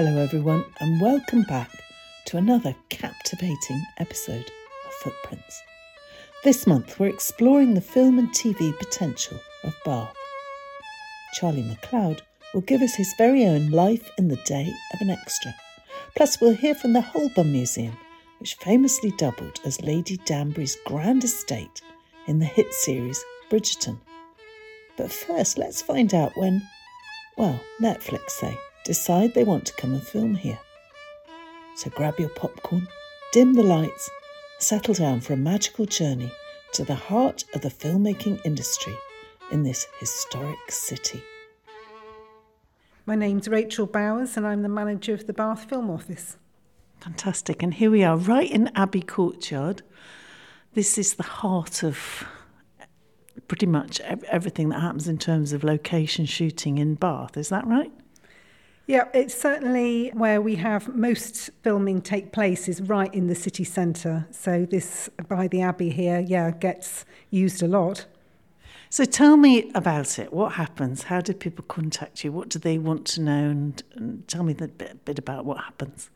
Hello, everyone, and welcome back to another captivating episode of Footprints. This month, we're exploring the film and TV potential of Bath. Charlie McCloud will give us his very own life in the day of an extra. Plus, we'll hear from the Holburne Museum, which famously doubled as Lady Danbury's grand estate in the hit series Bridgerton. But first, let's find out when, well, Netflix say, decide they want to come and film here. So grab your popcorn, dim the lights, settle down for a magical journey to the heart of the filmmaking industry in this historic city. My name's Rachel Bowers, and I'm the manager of the Bath Film Office. Fantastic. And here we are, right in Abbey Courtyard. This is the heart of pretty much everything that happens in terms of location shooting in Bath. Is that right? Yeah, it's certainly where we have most filming take place is right in the city centre. So this by the Abbey here, yeah, gets used a lot. So tell me about it. What happens? How do people contact you? What do they want to know? And, and tell me a bit, bit about what happens.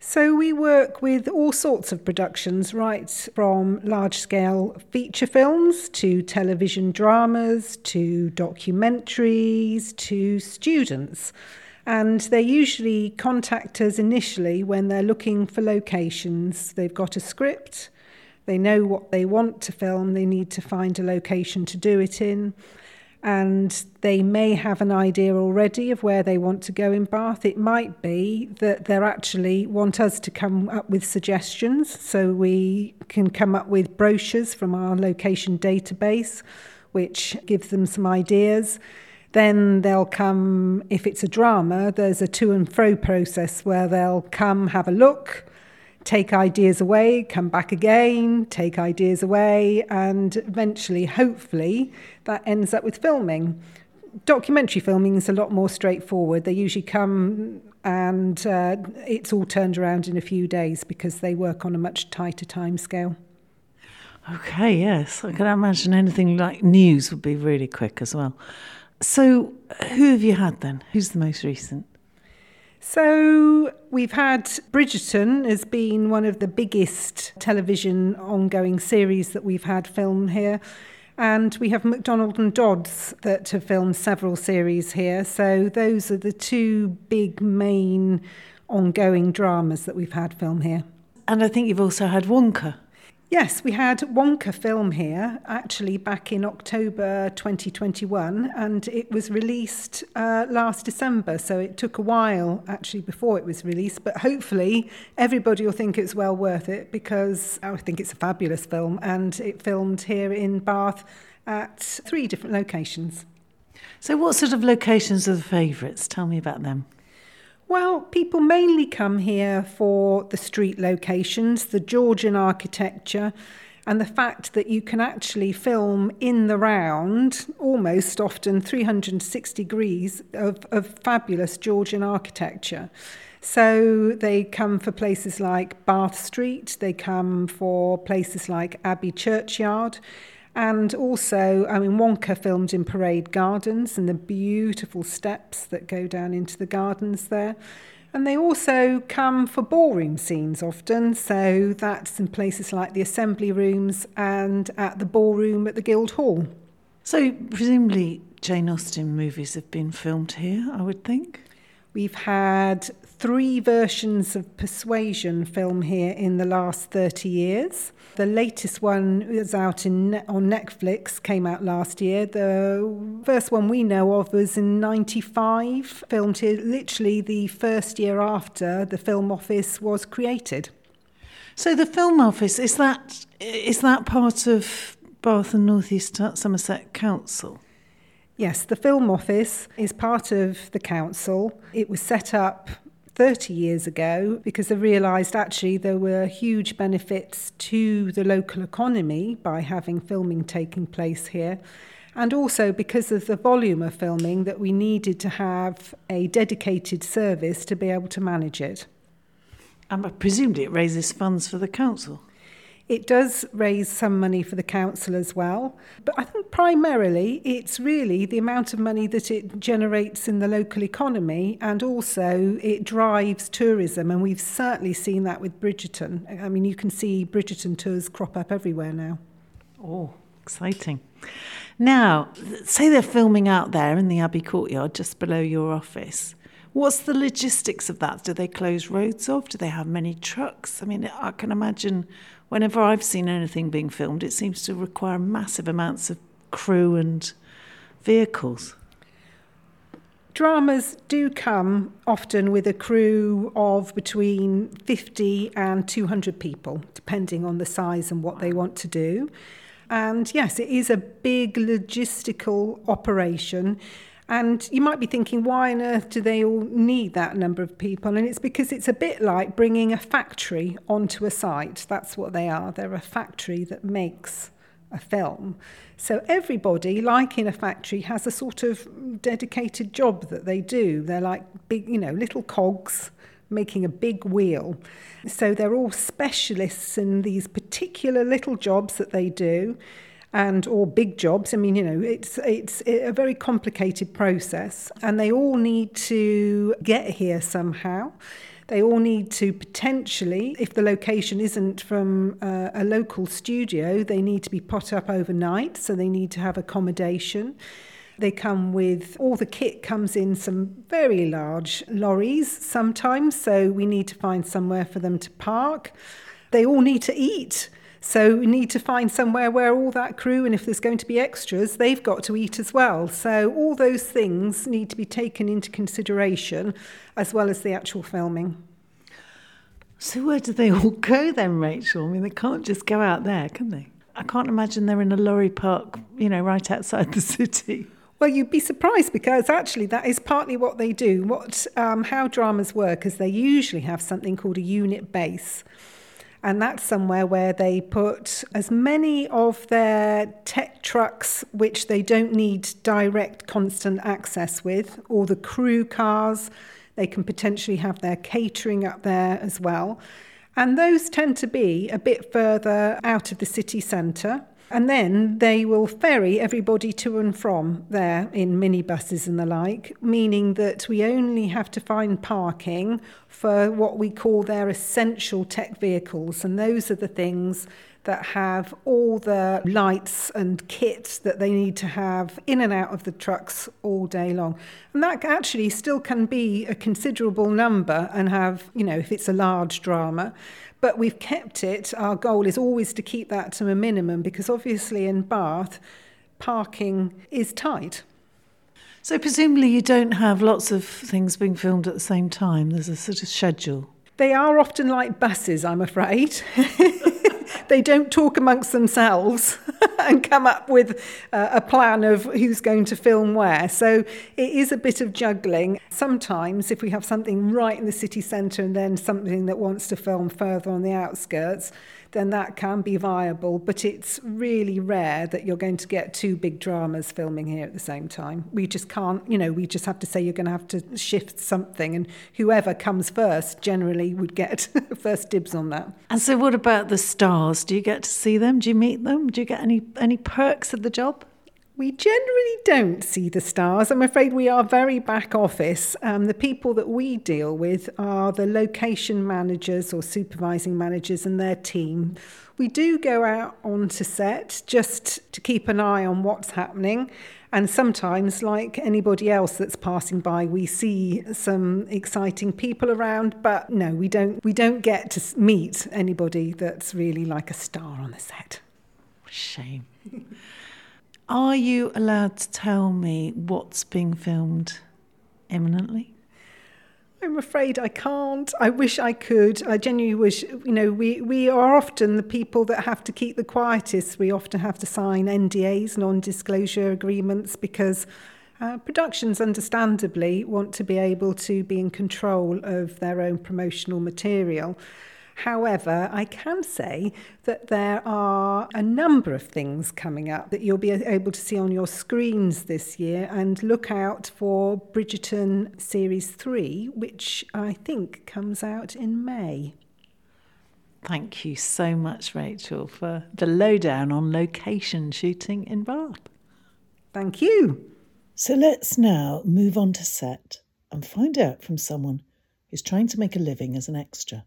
So we work with all sorts of productions, right from large scale feature films to television dramas to documentaries to students. And they usually contact us initially when they're looking for locations. They've got a script, they know what they want to film, they need to find a location to do it in, and they may have an idea already of where they want to go in Bath. It might be that they actually want us to come up with suggestions so we can come up with brochures from our location database, which gives them some ideas. Then they'll come, if it's a drama, there's a to and fro process where they'll come have a look take ideas away, come back again, take ideas away, and eventually, hopefully, that ends up with filming. Documentary filming is a lot more straightforward. They usually come and uh, it's all turned around in a few days because they work on a much tighter time scale. Okay, yes. I can imagine anything like news would be really quick as well. So, who have you had then? Who's the most recent? So we've had Bridgerton as being one of the biggest television ongoing series that we've had filmed here. And we have McDonald and Dodds that have filmed several series here. So those are the two big main ongoing dramas that we've had film here. And I think you've also had Wonka. Yes, we had Wonka film here actually back in October 2021 and it was released uh, last December. So it took a while actually before it was released, but hopefully everybody will think it's well worth it because I think it's a fabulous film and it filmed here in Bath at three different locations. So, what sort of locations are the favourites? Tell me about them. Well, people mainly come here for the street locations, the Georgian architecture, and the fact that you can actually film in the round, almost often 360 degrees of, of fabulous Georgian architecture. So they come for places like Bath Street, they come for places like Abbey Churchyard. And also, um, I mean, Wonka filmed in Parade Gardens and the beautiful steps that go down into the gardens there. And they also come for ballroom scenes often, so that's in places like the assembly rooms and at the ballroom at the Guildhall. So, presumably, Jane Austen movies have been filmed here, I would think? We've had three versions of Persuasion film here in the last 30 years. The latest one is out in on Netflix, came out last year. The first one we know of was in 95, filmed here literally the first year after the Film Office was created. So the Film Office, is that is that part of Bath and North East Somerset Council? Yes, the Film Office is part of the council. It was set up 30 years ago because they realised actually there were huge benefits to the local economy by having filming taking place here. And also because of the volume of filming, that we needed to have a dedicated service to be able to manage it. And presumably it raises funds for the council. It does raise some money for the council as well. But I think primarily it's really the amount of money that it generates in the local economy and also it drives tourism. And we've certainly seen that with Bridgerton. I mean, you can see Bridgerton tours crop up everywhere now. Oh, exciting. Now, say they're filming out there in the Abbey courtyard just below your office. What's the logistics of that? Do they close roads off? Do they have many trucks? I mean, I can imagine whenever I've seen anything being filmed, it seems to require massive amounts of crew and vehicles. Dramas do come often with a crew of between 50 and 200 people, depending on the size and what they want to do. And yes, it is a big logistical operation. And you might be thinking, why on earth do they all need that number of people? And it's because it's a bit like bringing a factory onto a site. That's what they are. They're a factory that makes a film. So everybody, like in a factory, has a sort of dedicated job that they do. They're like big, you know, little cogs making a big wheel. So they're all specialists in these particular little jobs that they do and or big jobs. I mean, you know, it's it's a very complicated process, and they all need to get here somehow. They all need to potentially, if the location isn't from uh, a local studio, they need to be put up overnight, so they need to have accommodation. They come with all the kit comes in some very large lorries sometimes, so we need to find somewhere for them to park. They all need to eat. So we need to find somewhere where all that crew, and if there's going to be extras, they've got to eat as well. So all those things need to be taken into consideration as well as the actual filming. So where do they all go then, Rachel? I mean, they can't just go out there, can they? I can't imagine they're in a lorry park, you know, right outside the city. Well, you'd be surprised because actually that is partly what they do. What um, how dramas work is they usually have something called a unit base. And that's somewhere where they put as many of their tech trucks, which they don't need direct constant access with, or the crew cars. They can potentially have their catering up there as well. And those tend to be a bit further out of the city centre. And then they will ferry everybody to and from there in minibuses and the like, meaning that we only have to find parking for what we call their essential tech vehicles. And those are the things that have all the lights and kit that they need to have in and out of the trucks all day long. And that actually still can be a considerable number and have, you know, if it's a large drama. But we've kept it. Our goal is always to keep that to a minimum because obviously in Bath, parking is tight. So presumably you don't have lots of things being filmed at the same time. There's a sort of schedule. They are often like buses, I'm afraid. they don't talk amongst themselves and come up with uh, a plan of who's going to film where. So it is a bit of juggling. Sometimes, if we have something right in the city centre and then something that wants to film further on the outskirts, then that can be viable. But it's really rare that you're going to get two big dramas filming here at the same time. We just can't, you know, we just have to say you're going to have to shift something, and whoever comes first generally would get first dibs on that. And so, what about the stars? Do you get to see them? Do you meet them? Do you get any any perks of the job? We generally don't see the stars. I'm afraid we are very back office. Um, the people that we deal with are the location managers or supervising managers and their team. We do go out onto set just to keep an eye on what's happening. And sometimes, like anybody else that's passing by, we see some exciting people around. But no, we don't. We don't get to meet anybody that's really like a star on the set. Shame. Are you allowed to tell me what's being filmed imminently? I'm afraid I can't. I wish I could. I genuinely wish, you know, we, we are often the people that have to keep the quietest. We often have to sign NDAs, non disclosure agreements, because uh, productions understandably want to be able to be in control of their own promotional material. However, I can say that there are a number of things coming up that you'll be able to see on your screens this year and look out for Bridgerton Series 3, which I think comes out in May. Thank you so much, Rachel, for the lowdown on location shooting in Bath. Thank you. So let's now move on to set and find out from someone who's trying to make a living as an extra.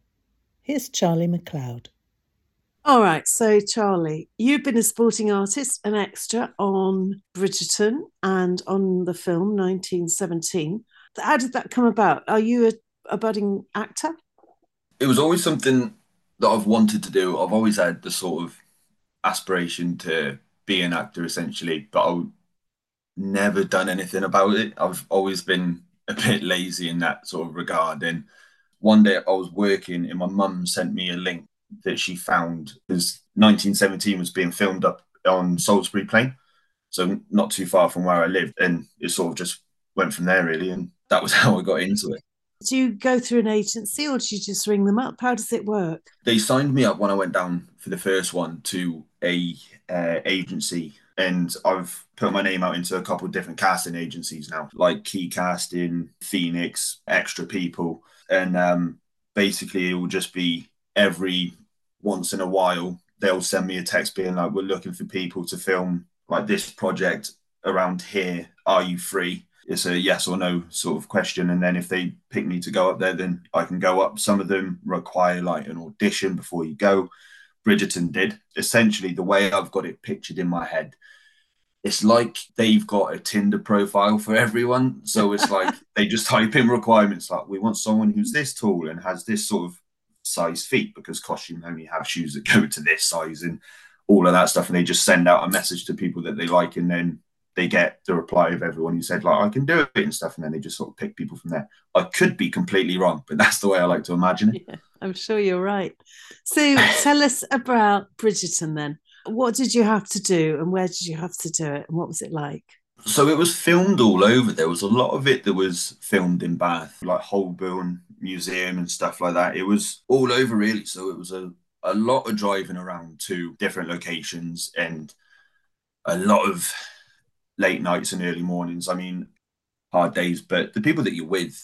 Here's Charlie McCloud. All right, so Charlie, you've been a sporting artist, an extra on Bridgerton and on the film 1917. How did that come about? Are you a, a budding actor? It was always something that I've wanted to do. I've always had the sort of aspiration to be an actor, essentially, but I've never done anything about it. I've always been a bit lazy in that sort of regard. And one day I was working, and my mum sent me a link that she found because 1917 was being filmed up on Salisbury Plain, so not too far from where I lived, and it sort of just went from there really, and that was how I got into it. Do you go through an agency or do you just ring them up? How does it work? They signed me up when I went down for the first one to a uh, agency, and I've put my name out into a couple different casting agencies now, like Key Casting, Phoenix, Extra People, and um, basically it will just be every once in a while they'll send me a text being like, "We're looking for people to film like this project around here. Are you free?" It's a yes or no sort of question, and then if they pick me to go up there, then I can go up. Some of them require like an audition before you go. Bridgerton did. Essentially, the way I've got it pictured in my head, it's like they've got a Tinder profile for everyone. So it's like they just type in requirements like we want someone who's this tall and has this sort of size feet because costume only have shoes that go to this size and all of that stuff. And they just send out a message to people that they like, and then they get the reply of everyone who said like I can do it and stuff, and then they just sort of pick people from there. I could be completely wrong, but that's the way I like to imagine it. Yeah, I'm sure you're right. So tell us about Bridgerton then. What did you have to do, and where did you have to do it, and what was it like? So it was filmed all over. There was a lot of it that was filmed in Bath, like Holburne Museum and stuff like that. It was all over really. So it was a, a lot of driving around to different locations and a lot of late nights and early mornings. I mean, hard days, but the people that you're with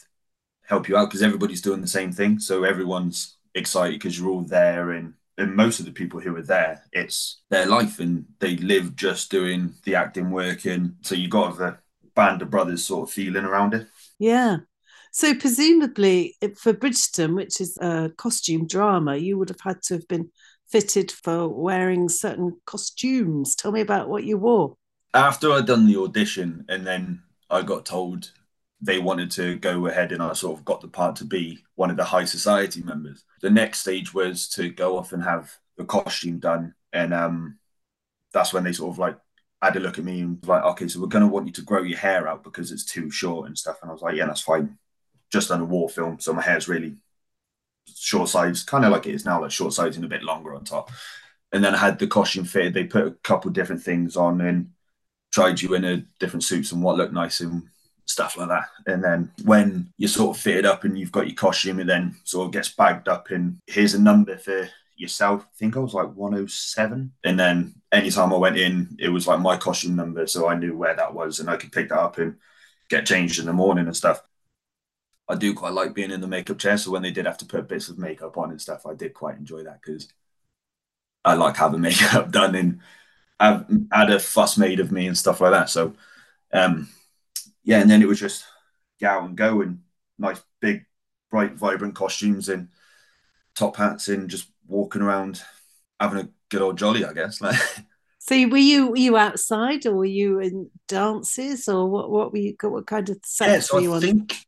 help you out because everybody's doing the same thing. So everyone's excited because you're all there and and most of the people who are there, it's their life and they live just doing the acting work. And so you got the band of brothers sort of feeling around it. Yeah. So presumably for Bridgerton, which is a costume drama, you would have had to have been fitted for wearing certain costumes. Tell me about what you wore. After I'd done the audition and then I got told they wanted to go ahead and I sort of got the part to be one of the high society members. The next stage was to go off and have the costume done. And um, that's when they sort of like had a look at me and was like, okay, so we're going to want you to grow your hair out because it's too short and stuff. And I was like, yeah, that's fine. Just done a war film. So my hair's really short sides, kind of like it is now, like short sides and a bit longer on top. And then I had the costume fitted. They put a couple different things on and tried you in a different suits and what looked nice and stuff like that. And then when you're sort of fitted up and you've got your costume, and then sort of gets bagged up, and here's a number for yourself. I think I was like 107. And then anytime I went in, it was like my costume number. So I knew where that was and I could pick that up and get changed in the morning and stuff. I do quite like being in the makeup chair. So when they did have to put bits of makeup on and stuff, I did quite enjoy that because I like having makeup done and I've had a fuss made of me and stuff like that. So um, yeah, and then it was just out and go and nice big bright vibrant costumes and top hats and just walking around having a good old jolly, I guess. Like So were you were you outside or were you in dances or what what were you what kind of sets yeah, so I think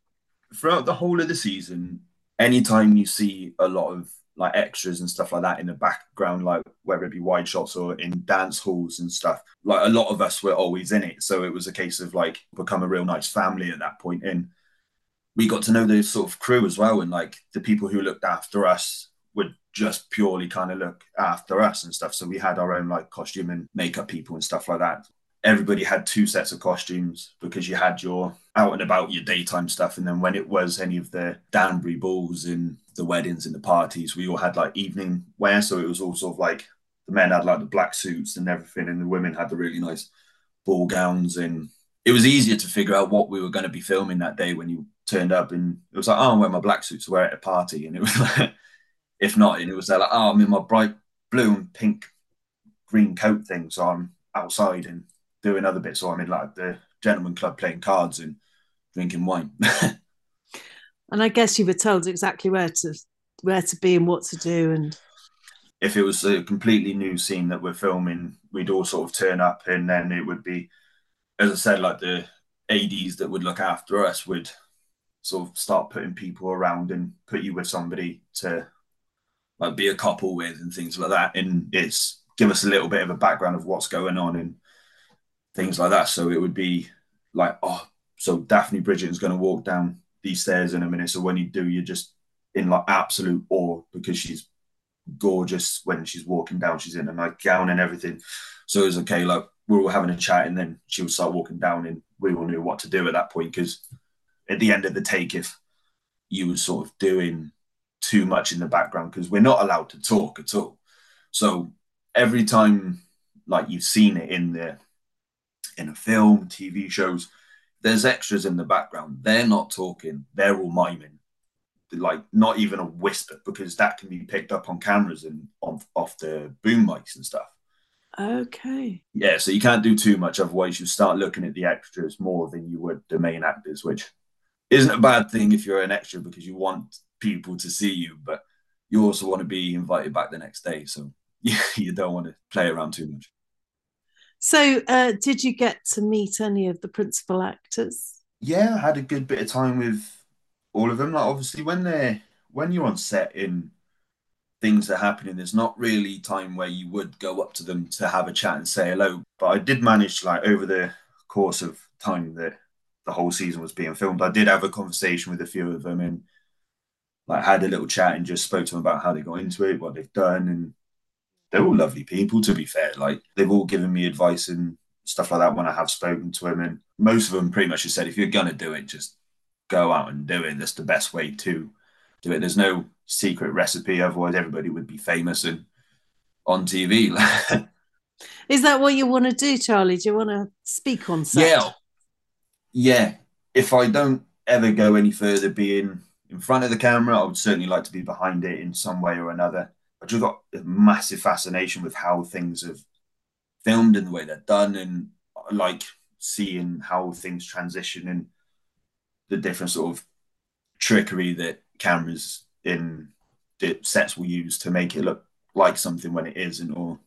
throughout the whole of the season, anytime you see a lot of like extras and stuff like that in the background, like whether it be wide shots or in dance halls and stuff. Like a lot of us were always in it. So it was a case of like become a real nice family at that point. And we got to know the sort of crew as well. And like the people who looked after us would just purely kind of look after us and stuff. So we had our own like costume and makeup people and stuff like that. Everybody had two sets of costumes because you had your out and about your daytime stuff. And then when it was any of the Danbury balls and the weddings and the parties, we all had like evening wear. So it was all sort of like the men had like the black suits and everything, and the women had the really nice ball gowns. And it was easier to figure out what we were going to be filming that day when you turned up. And it was like, oh, I'm wearing my black suit to wear at a party. And it was like, if not, and it was like, oh, I'm in my bright blue and pink green coat thing, so I'm outside and doing other bits, or I'm in like the gentleman club playing cards and drinking wine. and I guess you were told exactly where to where to be and what to do and if it was a completely new scene that we're filming, we'd all sort of turn up and then it would be, as I said, like the ADs that would look after us would sort of start putting people around and put you with somebody to like be a couple with and things like that. And it's give us a little bit of a background of what's going on and things like that. So it would be like, oh, so Daphne Bridgerton's going to walk down these stairs in a minute. So when you do, you're just in like absolute awe because she's gorgeous when she's walking down. She's in a nightgown and everything. So it was okay. Like we were all having a chat, and then she would start walking down, and we all knew what to do at that point because at the end of the take, if you were sort of doing too much in the background, because we're not allowed to talk at all. So every time, like you've seen it in the in a film, TV shows, there's extras in the background. They're not talking. They're all miming like not even a whisper because that can be picked up on cameras and on off the boom mics and stuff. Okay. Yeah, so you can't do too much, otherwise you start looking at the extras more than you would the main actors, which isn't a bad thing if you're an extra because you want people to see you, but you also want to be invited back the next day. So you don't want to play around too much. So, uh, did you get to meet any of the principal actors? Yeah, I had a good bit of time with all of them. Like obviously when they're when you're on set in things are happening, there's not really time where you would go up to them to have a chat and say hello. But I did manage like over the course of time that the whole season was being filmed, I did have a conversation with a few of them and like had a little chat and just spoke to them about how they got into it, what they've done, and they're all lovely people. To be fair, like they've all given me advice and stuff like that when I have spoken to them, and most of them pretty much just said, if you're gonna do it, just go out and do it. That's the best way to do it. There's no secret recipe, otherwise everybody would be famous and on TV. Is that what you want to do, Charlie? Do you want to speak on set? Yeah, yeah. If I don't ever go any further, being in front of the camera, I would certainly like to be behind it in some way or another. I just got a massive fascination with how things have filmed and the way they're done, and like seeing how things transition and the different sort of trickery that cameras in the sets will use to make it look like something when it isn't or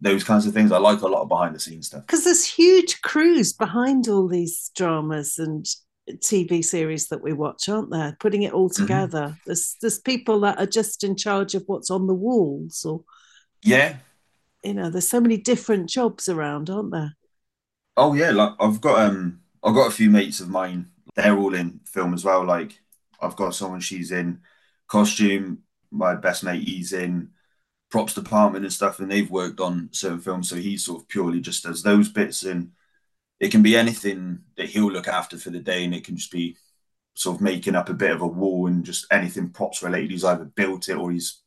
those kinds of things. I like a lot of behind the scenes stuff. Because there's huge crews behind all these dramas and TV series that we watch, aren't there? Putting it all mm-hmm. together. Mm-hmm. There's there's people that are just in charge of what's on the walls or Yeah. You know, there's so many different jobs around, aren't there? Oh yeah, like I've got um I've got a few mates of mine they're all in film as well. Like I've got someone she's in costume. My best mate he's in props department and stuff, and they've worked on certain films. So he sort of purely just does those bits, and it can be anything that he'll look after for the day, and it can just be sort of making up a bit of a wall and just anything props related. He's either built it or he's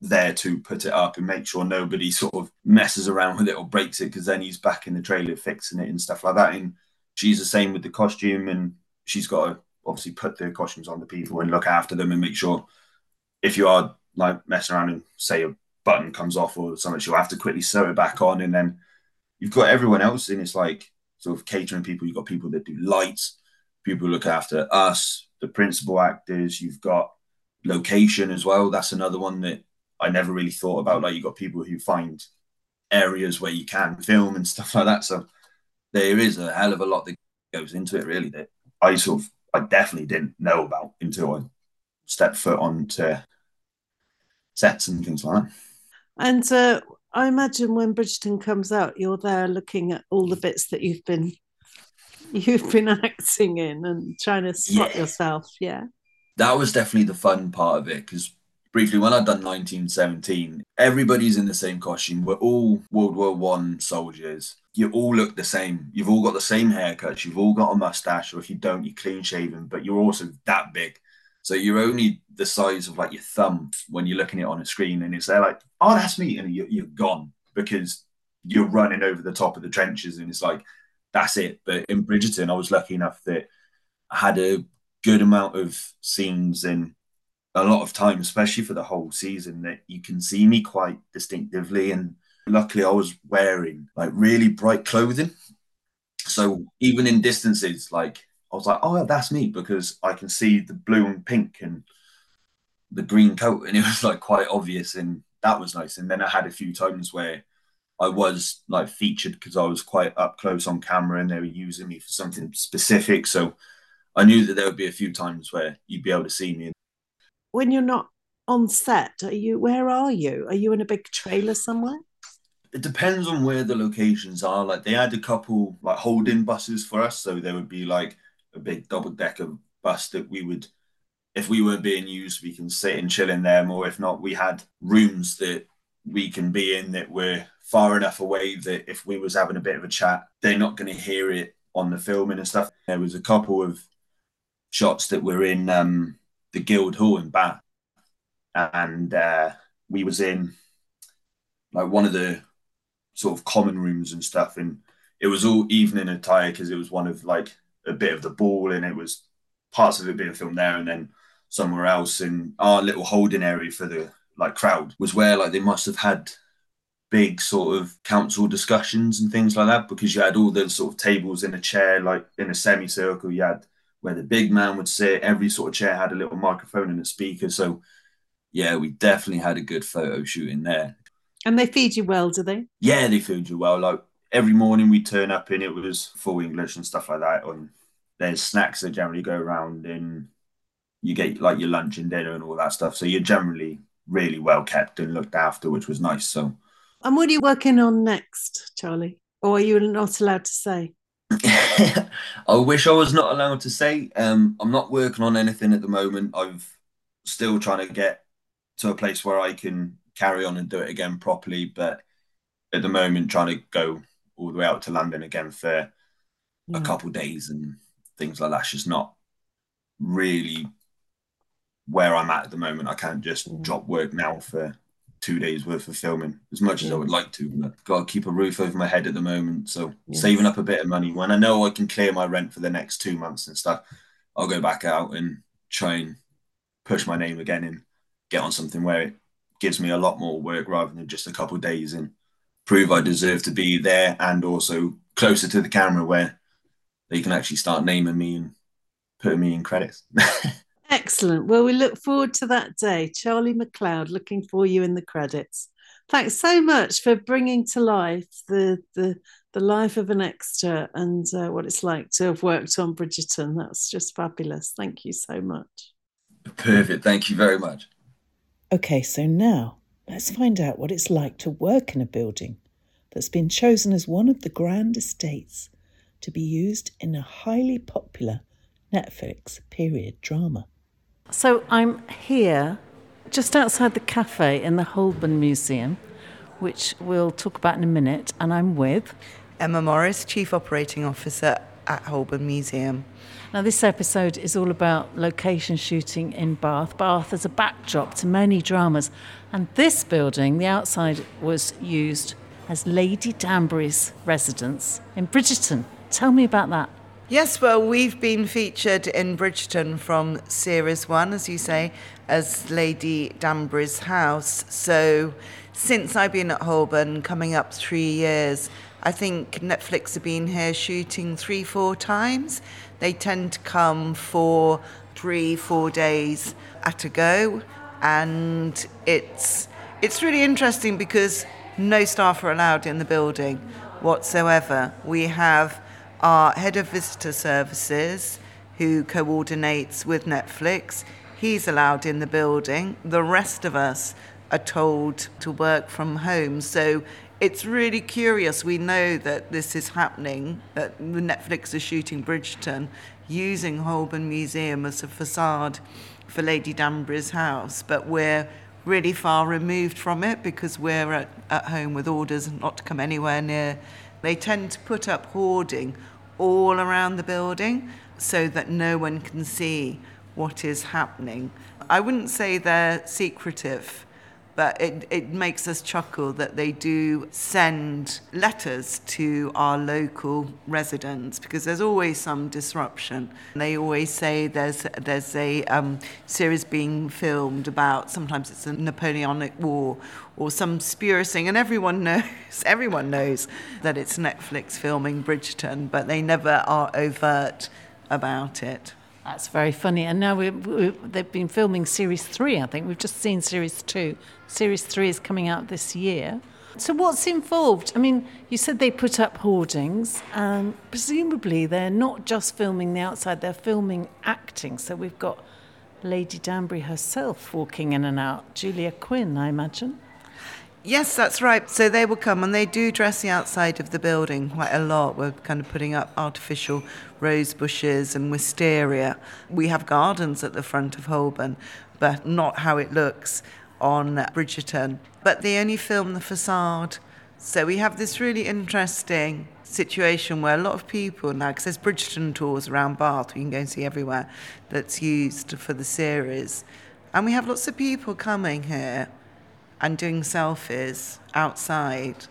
there to put it up and make sure nobody sort of messes around with it or breaks it because then he's back in the trailer fixing it and stuff like that. And she's the same with the costume and she's got to obviously put the costumes on the people and look after them and make sure if you are like messing around and say a button comes off or something, she'll have to quickly sew it back on. And then you've got everyone else and it's like sort of catering people. You've got people that do lights, people look after us, the principal actors. You've got location as well. That's another one that I never really thought about. Like you've got people who find areas where you can film and stuff like that. So there is a hell of a lot that goes into it, really. That I sort of I definitely didn't know about until I stepped foot onto sets and things like that. And uh, I imagine when Bridgerton comes out, you're there looking at all the bits that you've been you've been acting in and trying to spot yeah. yourself. Yeah, that was definitely the fun part of it because briefly when I'd done 1917, everybody's in the same costume. We're all World War One soldiers you all look the same. You've all got the same haircuts. You've all got a mustache, or if you don't, you're clean shaven. But you're also that big, so you're only the size of like your thumb when you're looking at it on a screen, and it's there like, oh, that's me, and you're, you're gone because you're running over the top of the trenches, and it's like that's it. But in Bridgerton, I was lucky enough that I had a good amount of scenes and a lot of time, especially for the whole season, that you can see me quite distinctively. And luckily, I was wearing like really bright clothing. So even in distances, like I was like, oh, that's me because I can see the blue and pink and the green coat. And it was like quite obvious. And that was nice. And then I had a few times where I was like featured because I was quite up close on camera and they were using me for something specific. So I knew that there would be a few times where you'd be able to see me. When you're not on set, are you where are you? Are you in a big trailer somewhere? It depends on where the locations are. Like they had a couple like holding buses for us, so there would be like a big double decker bus that we would if we weren't being used, we can sit and chill in them, or if not, we had rooms that we can be in that were far enough away that if we was having a bit of a chat, they're not going to hear it on the filming and stuff. There was a couple of shots that were in um, the Guildhall in Bath, and uh, we was in like one of the sort of common rooms and stuff, and it was all evening attire because it was one of like a bit of the ball, and it was parts of it being filmed there, and then somewhere else, and our little holding area for the like crowd was where like they must have had big sort of council discussions and things like that because you had all the sort of tables in a chair like in a semicircle. You had where the big man would sit. Every sort of chair had a little microphone and a speaker. So yeah we definitely had a good photo shooting there. And they feed you well do they? Yeah they feed you well. Like every morning we turn up and it was full english and stuff like that and there's snacks that generally go around and you get like your lunch and dinner and all that stuff so you're generally really well kept and looked after which was nice so and what are you working on next, Charlie? Or are you not allowed to say? I wish I was not allowed to say. Um, I'm not working on anything at the moment. I'm still trying to get to a place where I can carry on and do it again properly. But at the moment, trying to go all the way out to London again for yeah. a mm. couple days and things like that's just not really where I'm at at the moment. I can't just yeah. drop work now for two days worth of filming as much as I would like to. But I've got to keep a roof over my head at the moment. So yes. saving up a bit of money when I know I can clear my rent for the next two months and stuff, I'll go back out and try and push my name again and get on something where it gives me a lot more work rather than just a couple days and prove I deserve to be there and also closer to the camera where they can actually start naming me and putting me in credits. Excellent. Well, we look forward to that day. Charlie McCloud, looking for you in the credits. Thanks so much for bringing to life the the the life of an extra and uh, what it's like to have worked on Bridgerton. That's just fabulous. Thank you so much. Perfect. Thank you very much. Okay, so now let's find out what it's like to work in a building that's been chosen as one of the grand estates to be used in a highly popular Netflix period drama. So I'm here just outside the cafe in the Holburne Museum, which we'll talk about in a minute, and I'm with Emma Morris, Chief Operating Officer at Holburne Museum. Now, this episode is all about location shooting in Bath. Bath as a backdrop to many dramas, and this building, the outside, was used as Lady Danbury's residence in Bridgerton. Tell me about that. Yes, well, we've been featured in Bridgerton from series one, as you say, as Lady Danbury's house. So since I've been at Holburne, coming up three years, I think Netflix have been here shooting three, four times. They tend to come for three, four days at a go, and it's it's really interesting because no staff are allowed in the building whatsoever. We have our head of visitor services, who coordinates with Netflix. He's allowed in the building. The rest of us are told to work from home. So it's really curious. We know that this is happening, that Netflix is shooting Bridgerton using Holburne Museum as a facade for Lady Danbury's house, but we're really far removed from it because we're at, at home with orders not to come anywhere near they tend to put up hoarding all around the building so that no one can see what is happening. I wouldn't say they're secretive, but it, it makes us chuckle that they do send letters to our local residents because there's always some disruption. They always say there's there's a um, series being filmed about sometimes it's a Napoleonic War or some spurious thing, and everyone knows everyone knows that it's Netflix filming Bridgerton, but they never are overt about it. That's very funny. And now we, we, they've been filming series three, I think. We've just seen series two. Series three is coming out this year. So, what's involved? I mean, you said they put up hoardings, and presumably they're not just filming the outside, they're filming acting. So, we've got Lady Danbury herself walking in and out, Julia Quinn, I imagine. Yes, that's right. So they will come and they do dress the outside of the building quite a lot. We're kind of putting up artificial rose bushes and wisteria. We have gardens at the front of Holburne, but not how it looks on Bridgerton. But they only film the facade. So we have this really interesting situation where a lot of people now, because there's Bridgerton tours around Bath, you can go and see everywhere, that's used for the series. And we have lots of people coming here and doing selfies outside.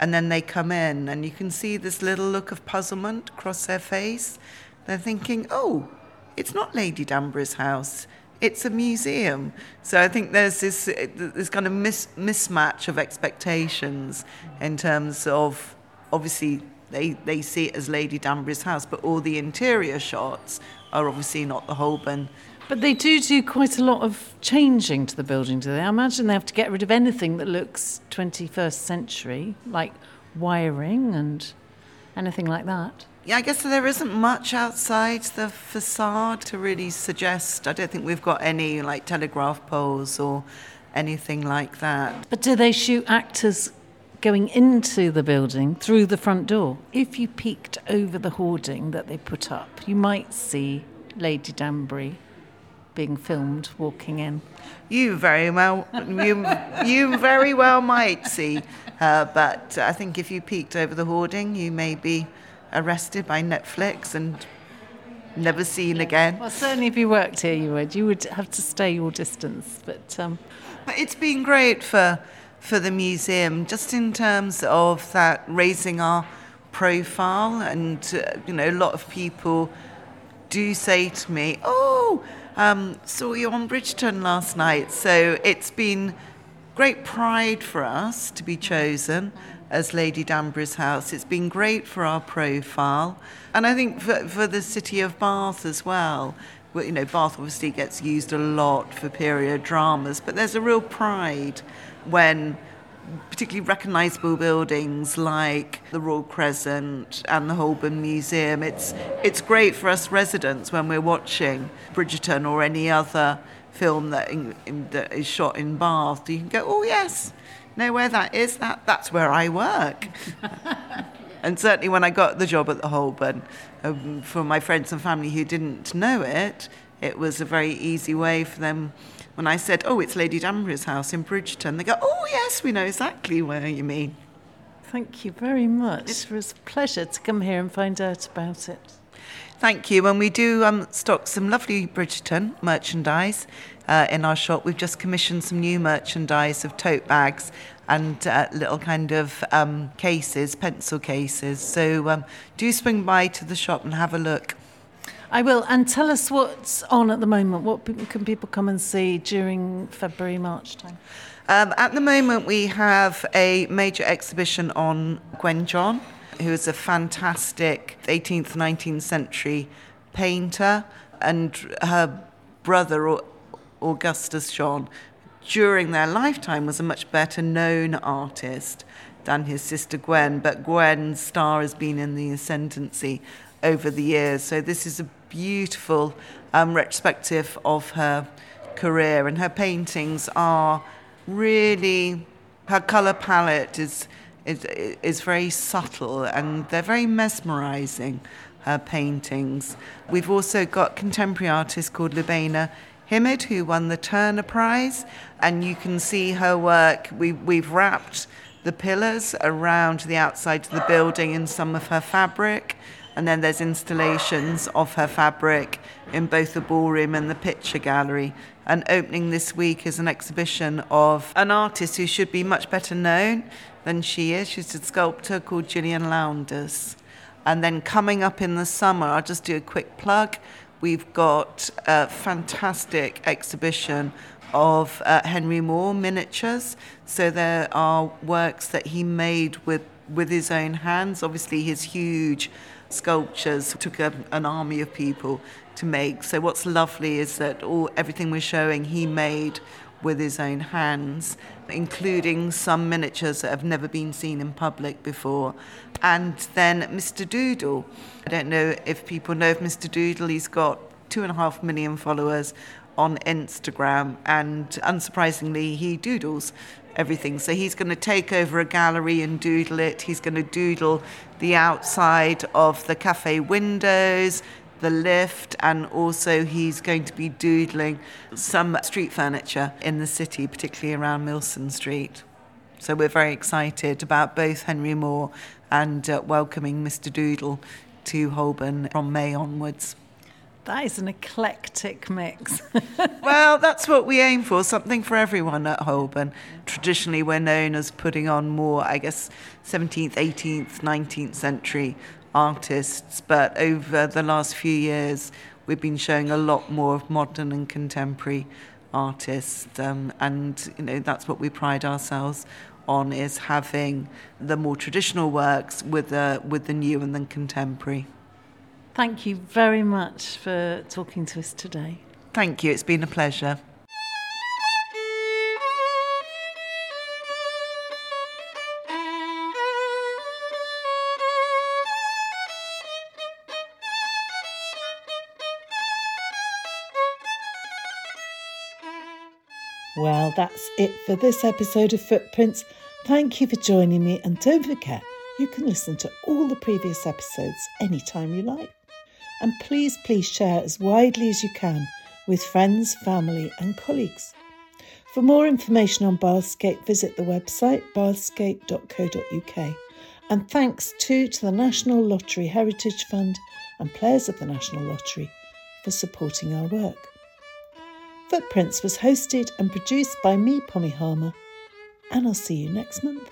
And then they come in, and you can see this little look of puzzlement across their face. They're thinking, oh, it's not Lady Danbury's house, it's a museum. So I think there's this, this kind of mis- mismatch of expectations in terms of obviously they, they see it as Lady Danbury's house, but all the interior shots are obviously not the Holburne but they do do quite a lot of changing to the building, do they? I imagine they have to get rid of anything that looks 21st century, like wiring and anything like that. Yeah, I guess there isn't much outside the facade to really suggest. I don't think we've got any like telegraph poles or anything like that. But do they shoot actors going into the building through the front door? If you peeked over the hoarding that they put up, you might see Lady Danbury being filmed walking in. You very well, you, you very well might see her, but I think if you peeked over the hoarding, you may be arrested by Netflix and never seen again. Well, certainly if you worked here, you would. You would have to stay your distance, but. Um... But it's been great for for the museum, just in terms of that raising our profile, and uh, you know, a lot of people do say to me, "Oh." Um, saw you on Bridgerton last night. So it's been great pride for us to be chosen as Lady Danbury's house. It's been great for our profile. And I think for, for the city of Bath as well. You know, Bath obviously gets used a lot for period dramas, but there's a real pride when particularly recognisable buildings like the Royal Crescent and the Holburne Museum. It's, it's great for us residents when we're watching Bridgerton or any other film that, in, in, that is shot in Bath. You can go, oh, yes, know where that is? That, that's where I work. and certainly when I got the job at the Holburne, um, for my friends and family who didn't know it, it was a very easy way for them when I said, oh, it's Lady Danbury's house in Bridgerton, they go, oh, yes, we know exactly where you mean. Thank you very much. It was a pleasure to come here and find out about it. Thank you. And we do um, stock some lovely Bridgerton merchandise uh, in our shop. We've just commissioned some new merchandise of tote bags and uh, little kind of um, cases, pencil cases. So um, do swing by to the shop and have a look. I will. And tell us what's on at the moment. What can people come and see during February, March time? Um, at the moment, we have a major exhibition on Gwen John, who is a fantastic 18th, 19th century painter, and her brother, Augustus John, during their lifetime was a much better known artist than his sister Gwen, but Gwen's star has been in the ascendancy over the years. So this is a beautiful um, retrospective of her career, and her paintings are really her color palette is is is very subtle and they're very mesmerizing. Her paintings. We've also got contemporary artist called Lubaina Himid who won the Turner Prize, and you can see her work. We we've wrapped the pillars around the outside of the building in some of her fabric And then there's installations of her fabric in both the ballroom and the picture gallery. And opening this week is an exhibition of an artist who should be much better known than she is. She's a sculptor called Gillian Lowndes. And then coming up in the summer, I'll just do a quick plug. We've got a fantastic exhibition of uh, Henry Moore miniatures. So there are works that he made with, with his own hands. Obviously, his huge sculptures took a, an army of people to make. So what's lovely is that all everything we're showing he made with his own hands, including some miniatures that have never been seen in public before. And then Mr. Doodle. I don't know if people know of Mr. Doodle. He's got two and a half million followers on Instagram, and unsurprisingly, he doodles everything. So he's going to take over a gallery and doodle it. He's going to doodle the outside of the cafe windows, the lift, and also he's going to be doodling some street furniture in the city, particularly around Milsom Street. So we're very excited about both Henry Moore and uh, welcoming Mr. Doodle to Holburne from May onwards. That is an eclectic mix. well, that's what we aim for, something for everyone at Holburne. Traditionally, we're known as putting on more, I guess, 17th, 18th, 19th century artists, but over the last few years, we've been showing a lot more of modern and contemporary artists, um, and you know that's what we pride ourselves on is having the more traditional works with the with the new and the contemporary. Thank you very much for talking to us today. Thank you, it's been a pleasure. Well, that's it for this episode of Footprints. Thank you for joining me, and don't forget, you can listen to all the previous episodes anytime you like. And please, please share as widely as you can with friends, family, and colleagues. For more information on Bathscape, visit the website bathscape.co.uk. And thanks too to the National Lottery Heritage Fund and players of the National Lottery for supporting our work. Footprints was hosted and produced by me, Pommy Harmar, and I'll see you next month.